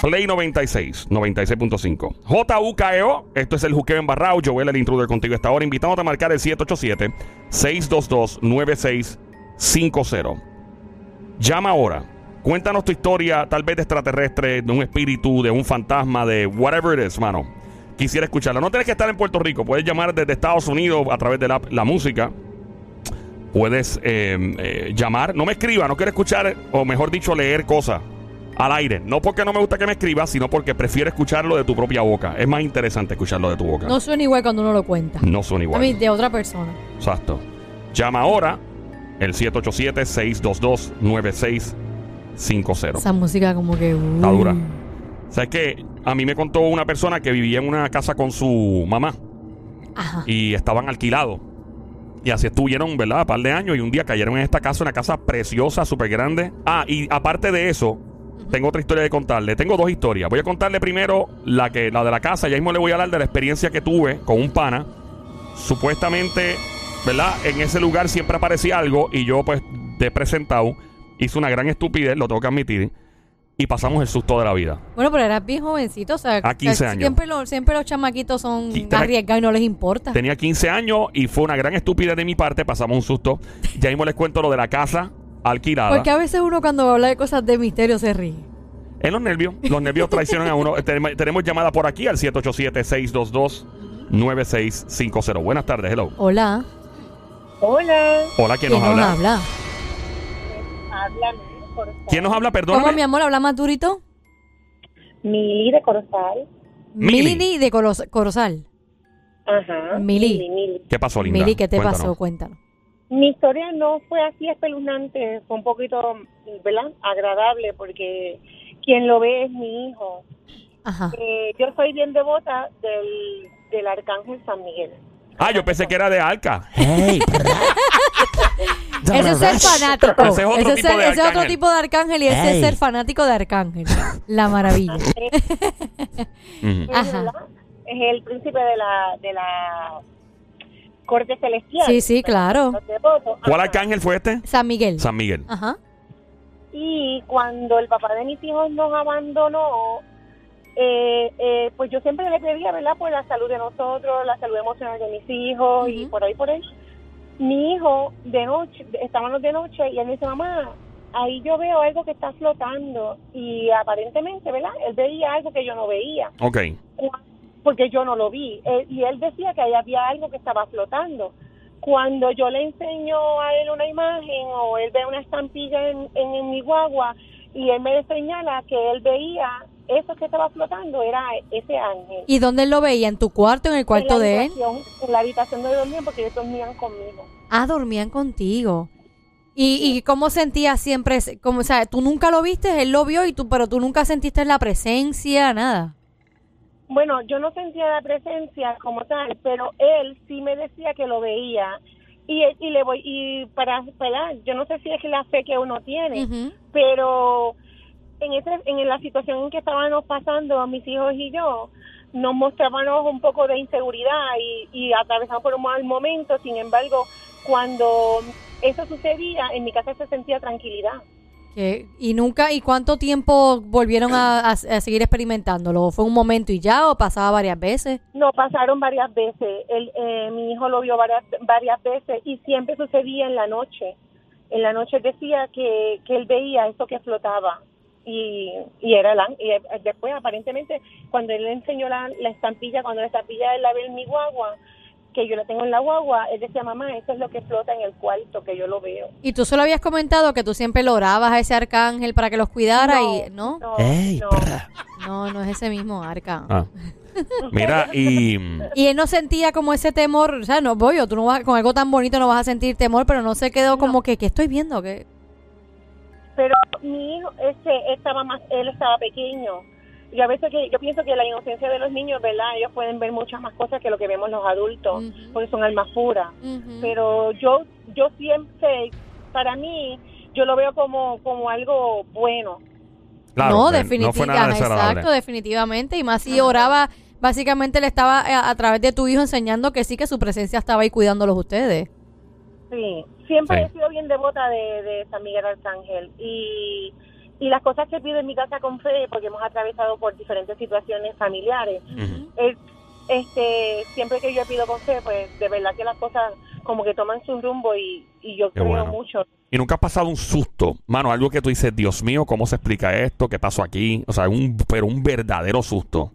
Play 96, 96.5. JUKEO, esto es el Juqueo Embarrado. Joel, el intruder contigo esta hora. Invitamos a marcar el 787-622-9650. Llama ahora. Cuéntanos tu historia, tal vez de extraterrestre, de un espíritu, de un fantasma, de whatever it is, mano. Quisiera escucharla. No tienes que estar en Puerto Rico. Puedes llamar desde Estados Unidos a través de la, la música. Puedes eh, eh, llamar. No me escriba, no quiero escuchar, o mejor dicho, leer cosas al aire. No porque no me gusta que me escribas, sino porque prefiero escucharlo de tu propia boca. Es más interesante escucharlo de tu boca. No suena igual cuando uno lo cuenta. No son A igual. mí, de otra persona. Exacto. Llama ahora el 787-622-9650. Esa música como que... uh. Está dura. ¿Sabes qué? A mí me contó una persona que vivía en una casa con su mamá Ajá. y estaban alquilados. Y así estuvieron, ¿verdad? Un par de años y un día cayeron en esta casa, una casa preciosa, súper grande. Ah, y aparte de eso, tengo otra historia de contarle. Tengo dos historias. Voy a contarle primero la, que, la de la casa. Ya mismo le voy a hablar de la experiencia que tuve con un pana. Supuestamente, ¿verdad? En ese lugar siempre aparecía algo y yo, pues, de presentado, hice una gran estupidez, lo tengo que admitir. Y pasamos el susto de la vida. Bueno, pero eras bien jovencito, o sea... A 15 que años. Siempre, lo- siempre los chamaquitos son te- arriesgados y no les importa. Tenía 15 años y fue una gran estupidez de mi parte. Pasamos un susto. Ya mismo les cuento lo de la casa alquilada. Porque a veces uno cuando habla de cosas de misterio se ríe. En los nervios. Los nervios traicionan a uno. Tenemos, tenemos llamada por aquí al 787-622-9650. Buenas tardes, hello. Hola. Hola, Hola, ¿quién ¿Quién nos habla? habla? ¿Quién nos habla? ¿Cómo, mi amor? ¿Habla más durito? Mili de Corozal. Mili. Mili de Corozal. Ajá. Mili. Mili. ¿Qué pasó, linda? Mili, ¿qué te Cuéntanos. pasó? Cuéntanos. Mi historia no fue así espeluznante, fue un poquito, ¿verdad? Agradable porque quien lo ve es mi hijo. Ajá. Eh, yo soy bien devota del, del Arcángel San Miguel. Ah, yo pensé que era de Alca. Hey, Ese es ser fanático. Ese es otro Ese tipo ser- de ese es otro arcángel. tipo de arcángel y ese es ser fanático de arcángel. La maravilla. Ajá. es el príncipe de la, de la corte celestial. Sí, sí, claro. Los devotos. ¿Cuál Ajá. arcángel fue este? San Miguel. San Miguel. Ajá. Y cuando el papá de mis hijos nos abandonó, eh, eh, pues yo siempre le pedía, ¿verdad? Por la salud de nosotros, la salud emocional de mis hijos y por ahí, por ahí. Mi hijo, de noche, estábamos de noche y él me dice, mamá, ahí yo veo algo que está flotando. Y aparentemente, ¿verdad? Él veía algo que yo no veía, Ok. Porque yo no lo vi. Él- y él decía que ahí había algo que estaba flotando. Cuando yo le enseño a él una imagen o él ve una estampilla en, en, en mi guagua y él me señala que él veía eso que estaba flotando, era ese ángel. ¿Y dónde él lo veía? ¿En tu cuarto? ¿En el cuarto en de él? En la habitación donde dormían porque ellos dormían conmigo. Ah, dormían contigo. ¿Y, y cómo sentías siempre? Como, o sea, tú nunca lo viste, él lo vio, y tú, pero tú nunca sentiste la presencia, nada. Bueno, yo no sentía la presencia como tal, pero él sí me decía que lo veía. Y, y le voy, y para, para, yo no sé si es la fe que uno tiene, pero en ese en la situación en que estábamos pasando mis hijos y yo nos mostrábamos un poco de inseguridad y, y atravesamos por un mal momento. Sin embargo cuando eso sucedía en mi casa se sentía tranquilidad Que- ¿Y nunca, y cuánto tiempo volvieron a, a- seguir experimentándolo? ¿Fue un momento y ya o pasaba varias veces? no pasaron varias veces Él, eh, mi hijo lo vio varias varias veces y siempre sucedía en la noche en la noche decía que, que él veía eso que flotaba y, y era el, án- y eh, después aparentemente cuando él le enseñó la, la estampilla cuando la estampilla él la ve en mi guagua que yo la tengo en la guagua él decía mamá eso es lo que flota en el cuarto que yo lo veo Y tú solo habías comentado que tú siempre lo orabas a ese arcángel para que los cuidara y... ¿No? no, hey, no. perra. No, no es ese mismo arca. Ah. Mira, y. Y él no sentía como ese temor, o sea, no voy, tú no vas, con algo tan bonito no vas a sentir temor, pero no se quedó como que, ¿qué estoy viendo? que pero mi hijo ese estaba más él estaba pequeño y a veces que yo pienso que la inocencia de los niños verdad ellos pueden ver muchas más cosas que lo que vemos los adultos porque son almas puras. Pero yo yo siempre para mí yo lo veo como como algo bueno. Claro, no, eh, definitivamente, exacto, definitivamente. Y más si oraba, básicamente le estaba eh, a, a través de tu hijo enseñando que sí, que su presencia estaba ahí cuidándolos ustedes. sí siempre Sí. he sido bien devota de, de San Miguel Arcángel. Y y las cosas que pido en mi casa con fe, porque hemos atravesado por diferentes situaciones familiares, es, este, siempre que yo pido con fe, pues de verdad que las cosas como que toman su rumbo y, y yo Qué creo bueno. mucho. Y nunca has pasado un susto, mano, algo que tú dices, Dios mío, ¿cómo se explica esto? ¿Qué pasó aquí? O sea, un, pero un verdadero susto.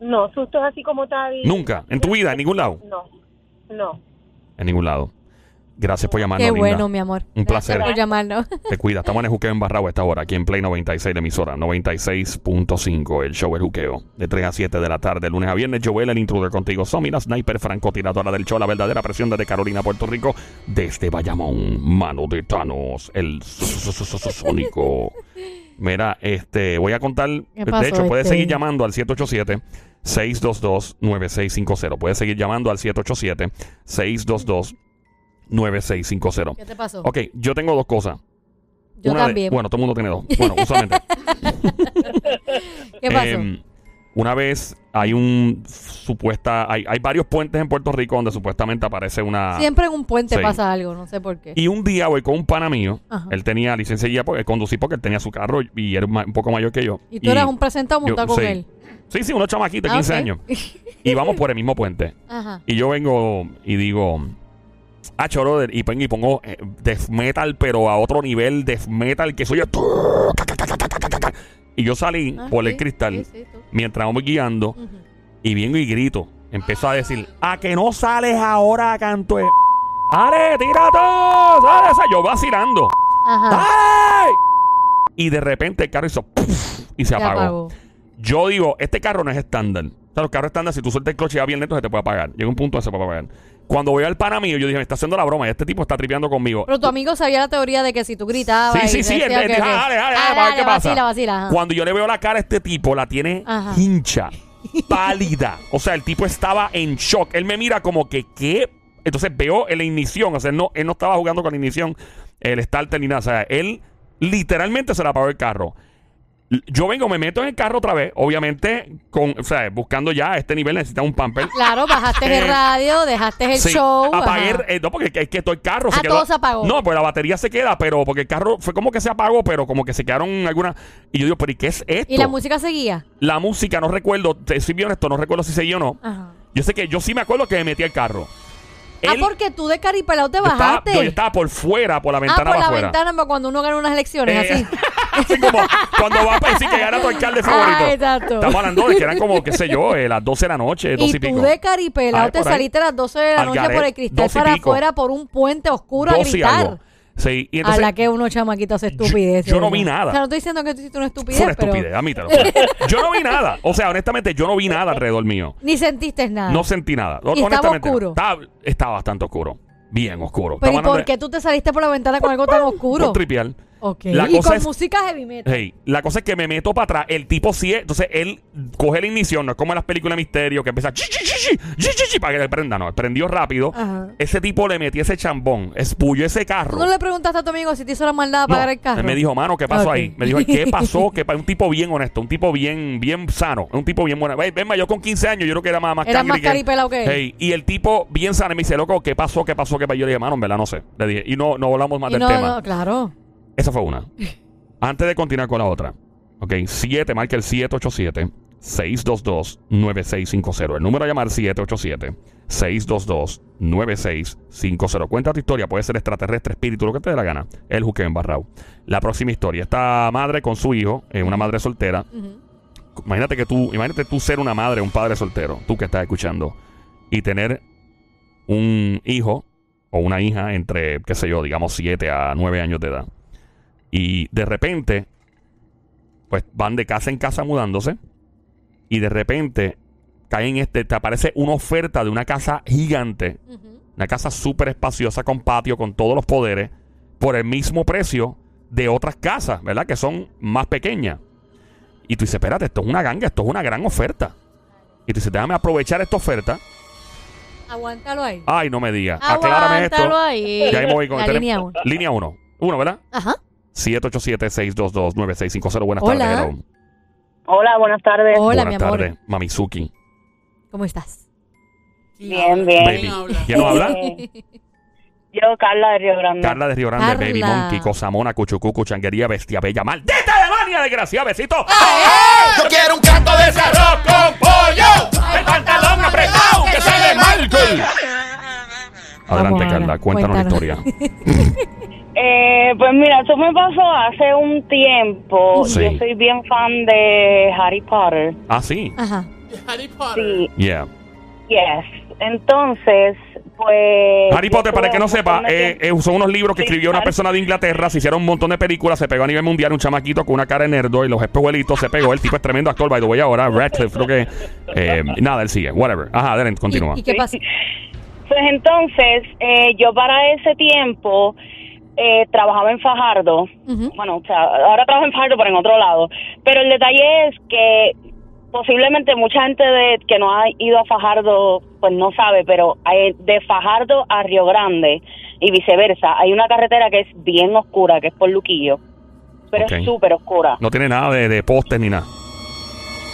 No, sustos así como tal. Nunca, en tu vida, en ningún lado. No, no. En ningún lado. Gracias por llamarnos, Qué linda. bueno, mi amor. Un Gracias placer. por llamarnos. Te cuida. Estamos en el juqueo embarrado a esta hora, aquí en Play 96, la emisora 96.5, el show El Juqueo, de 3 a 7 de la tarde, lunes a viernes. Joel, el intruder contigo. Somi, la sniper francotiradora del show, la verdadera presión desde Carolina, Puerto Rico, desde Bayamón, mano de Thanos, el sónico. Mira, este, voy a contar. ¿Qué de hecho, puedes este? seguir llamando al 787-622-9650. Puedes seguir llamando al 787-622-9650. ¿Qué te pasó? Ok, yo tengo dos cosas. Yo Una de- también. bueno, todo el mundo tiene dos. Bueno, usualmente. ¿Qué pasó? Em, una vez hay un supuesta. Hay, hay varios puentes en Puerto Rico donde supuestamente aparece una. Siempre en un puente Sí. pasa algo, no sé por qué. Y un día voy con un pana mío. Ajá. Él tenía licencia guía porque conducí porque él tenía su carro y era un poco mayor que yo. Y tú eras un presentado montado con sí. él. Sí, sí, unos chamaquitos de Ah, 15 ok. años. Y vamos por el mismo puente. Ajá. Y yo vengo y digo, ah, choro, y pongo, y pongo eh, death metal, pero a otro nivel death metal que soy yo. Y yo salí Ah, por el sí, cristal sí, sí, tú. mientras vamos guiando y vengo y grito. Empiezo a decir, a que no sales ahora, canto de... ¡Ale, tira todo! ¡Sale! esa". Yo vacilando. Ajá. ¡Ay! Y de repente el carro hizo... y se apagó. apagó. Yo digo, este carro no es estándar. O sea, los carros estándar, si tú sueltas el coche y va bien lento, se te puede apagar. Llega un punto donde se puede apagar. Cuando voy al pana mío, yo dije, me está haciendo la broma. y Este tipo está tripeando conmigo. Pero tu amigo sabía la teoría de que si tú gritabas. Sí, sí, sí, él- dijo, "Ah, dale, dale, Ah, dale, para ver qué pasa". Vacila, vacila. Cuando yo le veo la cara a este tipo, la tiene Ajá. hincha, pálida. O sea, el tipo estaba en shock. Él me mira como que, ¿qué? Entonces veo en la ignición. O sea, él no, él no estaba jugando con la ignición, el starter ni nada. O sea, él literalmente se le apagó el carro. Yo vengo, me meto en el carro otra vez, obviamente, con, o sea, buscando ya a este nivel necesita un pamper. Claro, bajaste Eh, el radio, dejaste el Sí, show. apagué, ajá. eh, no, porque es que todo el carro Ah, todo se apagó. No, pues la batería se queda, pero porque el carro fue como que se apagó, pero como que se quedaron algunas. Y yo digo, ¿pero y qué es esto? Y la música seguía. La música, no recuerdo, te soy bien honesto, no recuerdo si seguía o no. Aja. Yo sé que yo sí me acuerdo que me metí al carro. Ah, Él- porque tú de caripelado te yo estaba, bajaste. yo estaba por fuera, por la ah, ventana por para la afuera. ventana pero cuando uno gana unas elecciones, Eh, así. así como cuando va a decir que gana tu alcalde favorito. Ah, exacto. Estamos hablando de que eran como, qué sé yo, eh, las 12 de la noche, 12 y, Y tú pico. de caripelado Ay, te saliste a las 12 de la noche por el cristal 12 y para pico. afuera por un puente oscuro a 12 y gritar. Sí, y a entonces la que uno chamaquito hace estupidez. yo no vi nada. O sea, no estoy diciendo que tú hiciste una estupidez, fue una pero estupidez, admítelo. Yo no vi nada. O sea, honestamente, yo no vi nada alrededor mío. ni sentiste nada. No sentí nada. ¿Y estaba oscuro? Estaba, estaba bastante oscuro. Bien oscuro. pero ¿y por qué tú te saliste por la ventana con algo tan oscuro? Por tripear. Ok. La y cosa con es- música heavy metal. Hey, la cosa es que me meto para atrás. El tipo sí es. Entonces él coge la ignición. No es como en las películas de misterio que empieza. chi, chi, chi, chi, chi, chi, chi, para que le prenda. No, prendió rápido. Ajá. Ese tipo le metió ese chambón. Espulló ese carro. ¿Tú no le preguntaste a tu amigo si te hizo la maldad de No, apagar el carro? Me dijo, mano, ¿qué pasó Ok. ahí? Me dijo, ¿qué pasó? ¿Qué pa-?" Un tipo bien honesto, un tipo bien, bien sano, un tipo bien bueno. Ve, ven, yo con 15 años, yo creo que era más, más Era cangri más que él. caripelado que él. Y el tipo bien sano me dice, loco, ¿qué pasó? ¿Qué pasó? ¿Qué pasó? Yo le dije, mano, en verdad no sé. Le dije, y no, no hablamos más Y del no, tema. no, claro. Esa fue una. Antes de continuar con la otra. Ok, 7, marca el 787-622-9650. El número a llamar 787-622-9650. Cuenta tu historia, puede ser extraterrestre, espíritu, lo que te dé la gana. El juqueo embarrado. La próxima historia. Esta madre con su hijo, eh, una madre soltera. Imagínate que tú, imagínate tú ser una madre, un padre soltero, tú que estás escuchando, y tener un hijo o una hija entre, qué sé yo, digamos 7 a 9 años de edad. Y de repente, pues van de casa en casa mudándose, y de repente caen este, te aparece una oferta de una casa gigante, una casa súper espaciosa con patio, con todos los poderes, por el mismo precio de otras casas, ¿verdad? Que son más pequeñas. Y tú dices, espérate, esto es una ganga, esto es una gran oferta. Y tú dices, déjame aprovechar esta oferta. Aguántalo ahí. Ay, no me digas. Aclárame esto. Aguántalo ahí. Ya ahí me voy con La línea uno. Línea 1. Uno, ¿verdad? Ajá. 787-622-9650. Buenas Hola. tardes. hello. Hola, buenas tardes. Hola, Buenas mi amor. tardes, Mamizuki. ¿Cómo estás? Bien, bien. Baby. ¿Quién nos habla? Yo, Carla de Río Grande. Carla de Río Grande, Carla. Baby Monkey, Cosamona, Cuchucucu, Changuería, Bestia Bella, ¡Maldita Tania, desgraciada. Besito. Yo quiero un canto de ese arroz con pollo. El pantalón apretado que sale Michael. Adelante, Carla. Ana, Cuéntanos la historia. Eh, pues mira, eso me pasó hace un tiempo. Sí. Yo soy bien fan de Harry Potter. Ah, sí. Ajá. Harry Potter. Sí, Yeah. yes. Entonces, pues... Harry Potter, para el que no sepa, eh, eh, son unos libros que Sí, escribió una Harry- persona de Inglaterra, se hicieron un montón de películas, se pegó a nivel mundial un chamaquito con una cara de nerdo y los espejuelitos se pegó. El tipo es tremendo actor, by the way, ahora, Radcliffe, creo que. eh, nada, él sigue, whatever. Ajá, adelante, continúa. ¿Y, y qué pasa? Pues entonces, eh, yo para ese tiempo eh, trabajaba en Fajardo. Bueno, o sea, ahora trabajo en Fajardo, pero en otro lado. Pero el detalle es que posiblemente mucha gente de, que no ha ido a Fajardo, pues no sabe, pero hay- de Fajardo a Río Grande y viceversa, hay una carretera que es bien oscura, que es por Luquillo. Pero es súper oscura. No tiene nada de, de postes ni nada.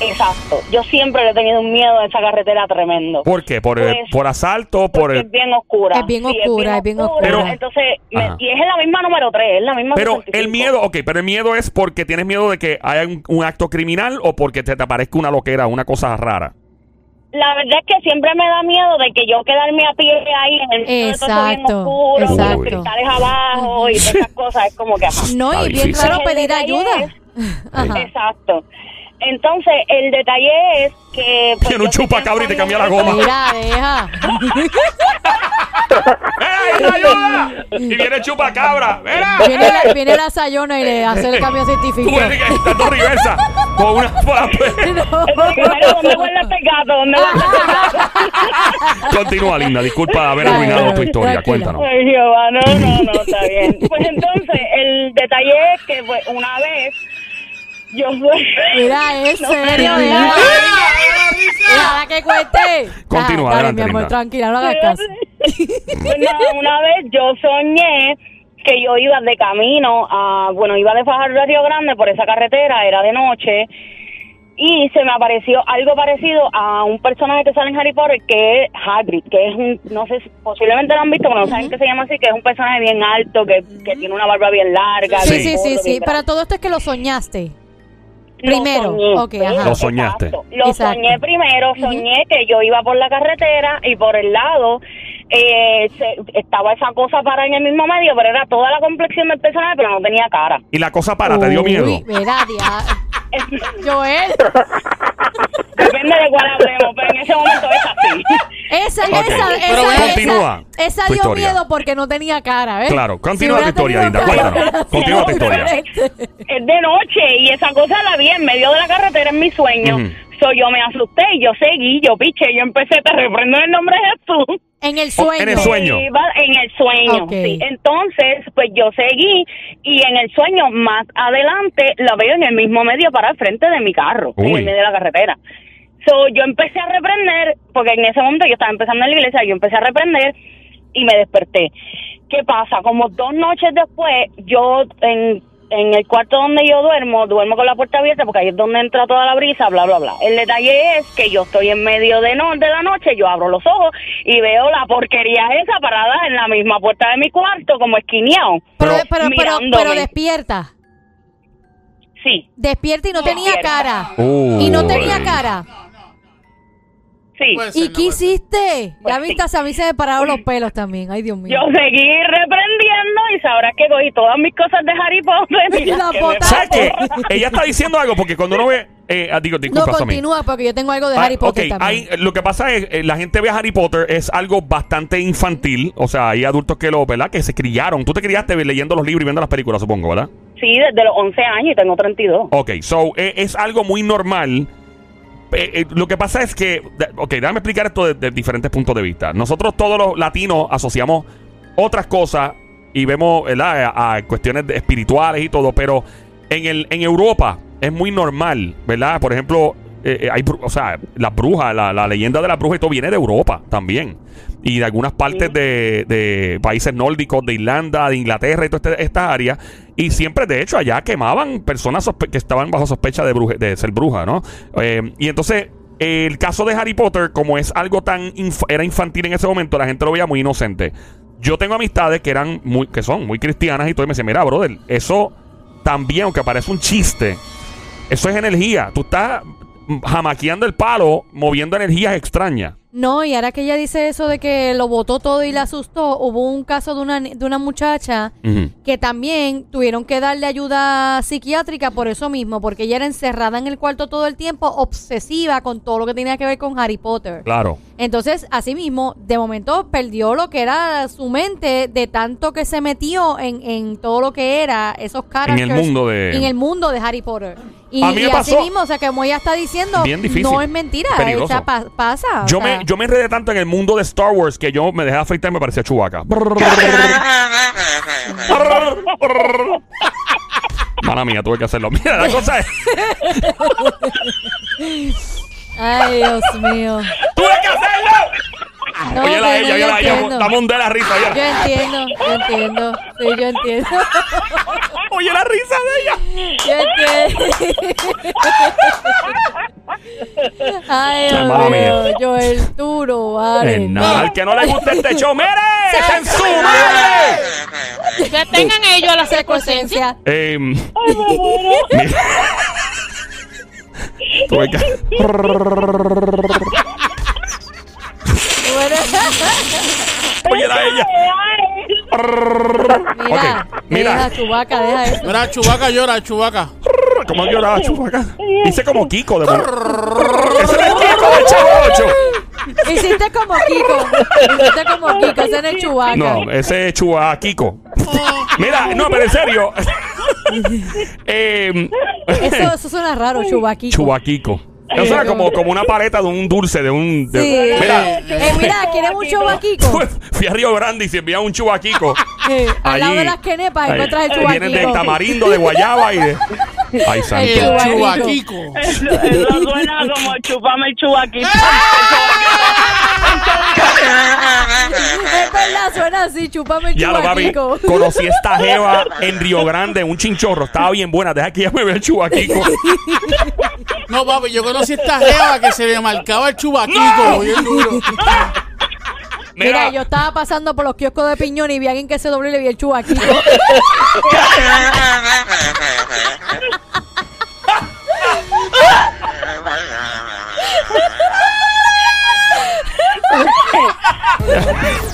Exacto. Yo siempre le he tenido un miedo a esa carretera tremendo. ¿Por qué? ¿Por, eh, Pues, por asalto? ¿Por el- es bien oscura. Es bien Sí, oscura, es bien oscura. Pero- entonces, me- y es en la misma número 3, es la misma Pero 65. el miedo, ok, pero el miedo es porque tienes miedo de que haya un, un acto criminal o porque te, te aparezca una loquera, una cosa rara. La verdad es que siempre me da miedo de que yo quedarme a pie ahí en el medio de todo eso bien Exacto, oscuro, con exacto. los cristales abajo y todas esas cosas. Es como que... ajá. No, Está y bien difícil. claro pedir ayuda. Ajá. Exacto. Entonces, el detalle es que... pues, Tiene un bien chupacabra y te cambia la goma. Mira, deja. ¡Ey, ayuda! Y viene el chupacabra. ¡Mira! Viene la, viene la sayona y le hace el cambio científico. Tú eres que dando reversa con una No. Es porque, mira, ¿dónde guarda este gato? ¿Dónde guarda este gato? Continúa, linda. Disculpa haber arruinado tu historia. tranquila. Cuéntanos. Ay, Jehová, no, no, no, está bien. Pues entonces, el detalle es que pues, una vez yo fui... Mira, es No, Deja que cuente. Continúa, Dale, adelante, mi amor, linda. tranquila, no hagas caso. Una vez yo soñé que yo iba de camino a, bueno, iba de Fajardo a Río Grande por esa carretera, era de noche, y se me apareció algo parecido a un personaje que sale en Harry Potter, que es Hagrid, que es un, no sé, si- posiblemente lo han visto, pero no saben que se llama así, que es un personaje bien alto, que, que tiene una barba bien larga. Sí, sí, sí, sí. Para todo esto es que lo soñaste. Lo Primero, soñé, ok, ajá. Lo soñaste. exacto. Lo Exacto. soñé primero, soñé que yo iba por la carretera y por el lado eh, se- estaba esa cosa para en el mismo medio, pero era toda la complexión del personaje, pero no tenía cara. Y la cosa para, ¿te dio miedo? Mira, Joel. Depende de cuál hablemos, pero en ese momento es así. Esa, Ok. esa, Pero esa, continúa esa, dio miedo porque no tenía cara, ¿ves? Claro, continúa hubiera tu historia, Linda, cuéntanos. Continúa tu historia. Es de noche y esa cosa la vi en medio de la carretera en mi sueño. Ujú. So, yo me asusté y yo seguí, yo piché, yo empecé, te reprendo en el nombre de Jesús. En el sueño. en el sueño. En el sueño, sí. Entonces, pues yo seguí y en el sueño más adelante la veo en el mismo medio para el frente de mi carro, en el medio de la carretera. So, yo empecé a reprender, porque en ese momento yo estaba empezando en la iglesia, yo empecé a reprender y me desperté. ¿Qué pasa? Como dos noches después, yo en, en el cuarto donde yo duermo, duermo con la puerta abierta porque ahí es donde entra toda la brisa, bla, bla, bla. El detalle es que yo estoy en medio de, no, de la noche, yo abro los ojos y veo la porquería esa parada en la misma puerta de mi cuarto, como esquineado. Pero, Pero- pero, pero, despierta. Sí, Despierta y no tenía cara. Y no tenía cara. Sí. ¿Y no qué hiciste? Pues Ya sí. viste, a mí se me pararon los pelos también. Ay, Dios mío. Yo seguí reprendiendo y sabrás que cogí todas mis cosas de Harry Potter y. ¿Sabes qué? Ella está diciendo algo porque cuando uno ve. Eh, ah, digo, no, disculpa, Sammy. continúa porque yo tengo algo de Ah, Harry Potter ok, también. hay- lo que pasa es eh, la gente ve a Harry Potter es algo bastante infantil, o sea, hay adultos que lo, ¿verdad? Que se criaron. Tú te criaste leyendo los libros y viendo las películas, supongo, ¿verdad? Sí, desde los 11 años y tengo 32. Ok, so eh, es algo muy normal. Eh, eh, lo que pasa es que, ok, déjame explicar esto de, de diferentes puntos de vista. Nosotros todos los latinos asociamos otras cosas y vemos, ¿verdad? A, a cuestiones espirituales y todo, pero en, el, en Europa es muy normal, ¿verdad? Por ejemplo, eh, eh, hay, o sea, las brujas, la, la leyenda de las brujas y todo viene de Europa también. Y de algunas partes Sí. de, de países nórdicos, de Irlanda, de Inglaterra y todas este- estas áreas. Y siempre, de hecho, allá quemaban personas que estaban bajo sospecha de, bruje- de ser bruja, ¿no? Eh, y entonces, el caso de Harry Potter, como es algo tan inf- era infantil en ese momento, la gente lo veía muy inocente. Yo tengo amistades que eran muy, que son muy cristianas y todo, y me dicen, mira, brother, eso también, aunque parece un chiste, eso es energía. Tú estás jamaqueando el palo, moviendo energías extrañas. No, y ahora que ella dice eso de que lo botó todo y le asustó, hubo un caso de una, de una muchacha que también tuvieron que darle ayuda psiquiátrica por eso mismo, porque ella era encerrada en el cuarto todo el tiempo, obsesiva con todo lo que tenía que ver con Harry Potter. Claro. Entonces, así mismo, de momento perdió lo que era su mente de tanto que se metió en, en todo lo que era esos characters. mundo de- En el mundo de Harry Potter. Y, A mí me y así pasó- mismo, o sea, que como ella está diciendo, Bien difícil. no es mentira. Peligroso. O sea, pa- pasa. o Yo sea. me, yo me enredé tanto en el mundo de Star Wars que yo me dejé afeitar y me parecía Chewbacca. Mala mía, tuve que hacerlo. Mira, la cosa es. Ay, Dios mío. ¡Tuve que hacerlo! No, Oye, la ella, yo oye, la ella. Estamos un de la risa Yo ya. entiendo, yo entiendo. Sí, yo entiendo. Oye, la risa de ella. Yo entiendo. Ay, Dios mío. Joel Duro, vale. Es nada. Al que no le guste este show, ¡mire! ¡Está en su madre! Que tengan ellos la secuencia. Eh, mira. Tuve que. Bueno, Oye, la ella. mira, Ok, mira. deja, Chubaca, deja eso. Mira, Chubaca llora, Chubaca. ¿Cómo lloraba Chubaca? Hice como Kiko de momento. Ese no es Kiko del Chavo 8. Hiciste como Kiko. Hiciste como Kiko, ese no es Chubaca. No, ese es Chua Kiko. Mira, no, pero en serio. Eh, Eso, eso suena raro, Chubaquito. Chubaquico. Eso suena como, como una paleta de un dulce, de un. de- Sí. Mira, Eh, mira, ¿quieres un chubaquico? fui, a Río Grande y se envía un chubaquico. Eh, al lado de las quenepas ahí- encuentras el Vienen de chubaquico. tamarindo, de guayaba y de. Ay, El santo. Chubaquico. Chubaquico. Eso, eso suena como chupame el chubaquito suena así, chupame el Ya lo papi, conocí esta jeva en Río Grande, un chinchorro. Estaba bien buena. Deja que ya me vea el chubaquico. No, papi, yo conocí esta jeva que se le marcaba el chubaquico. Mira, yo estaba pasando por los kioscos de piñón y vi a alguien que se doble y le vi el chubaquico.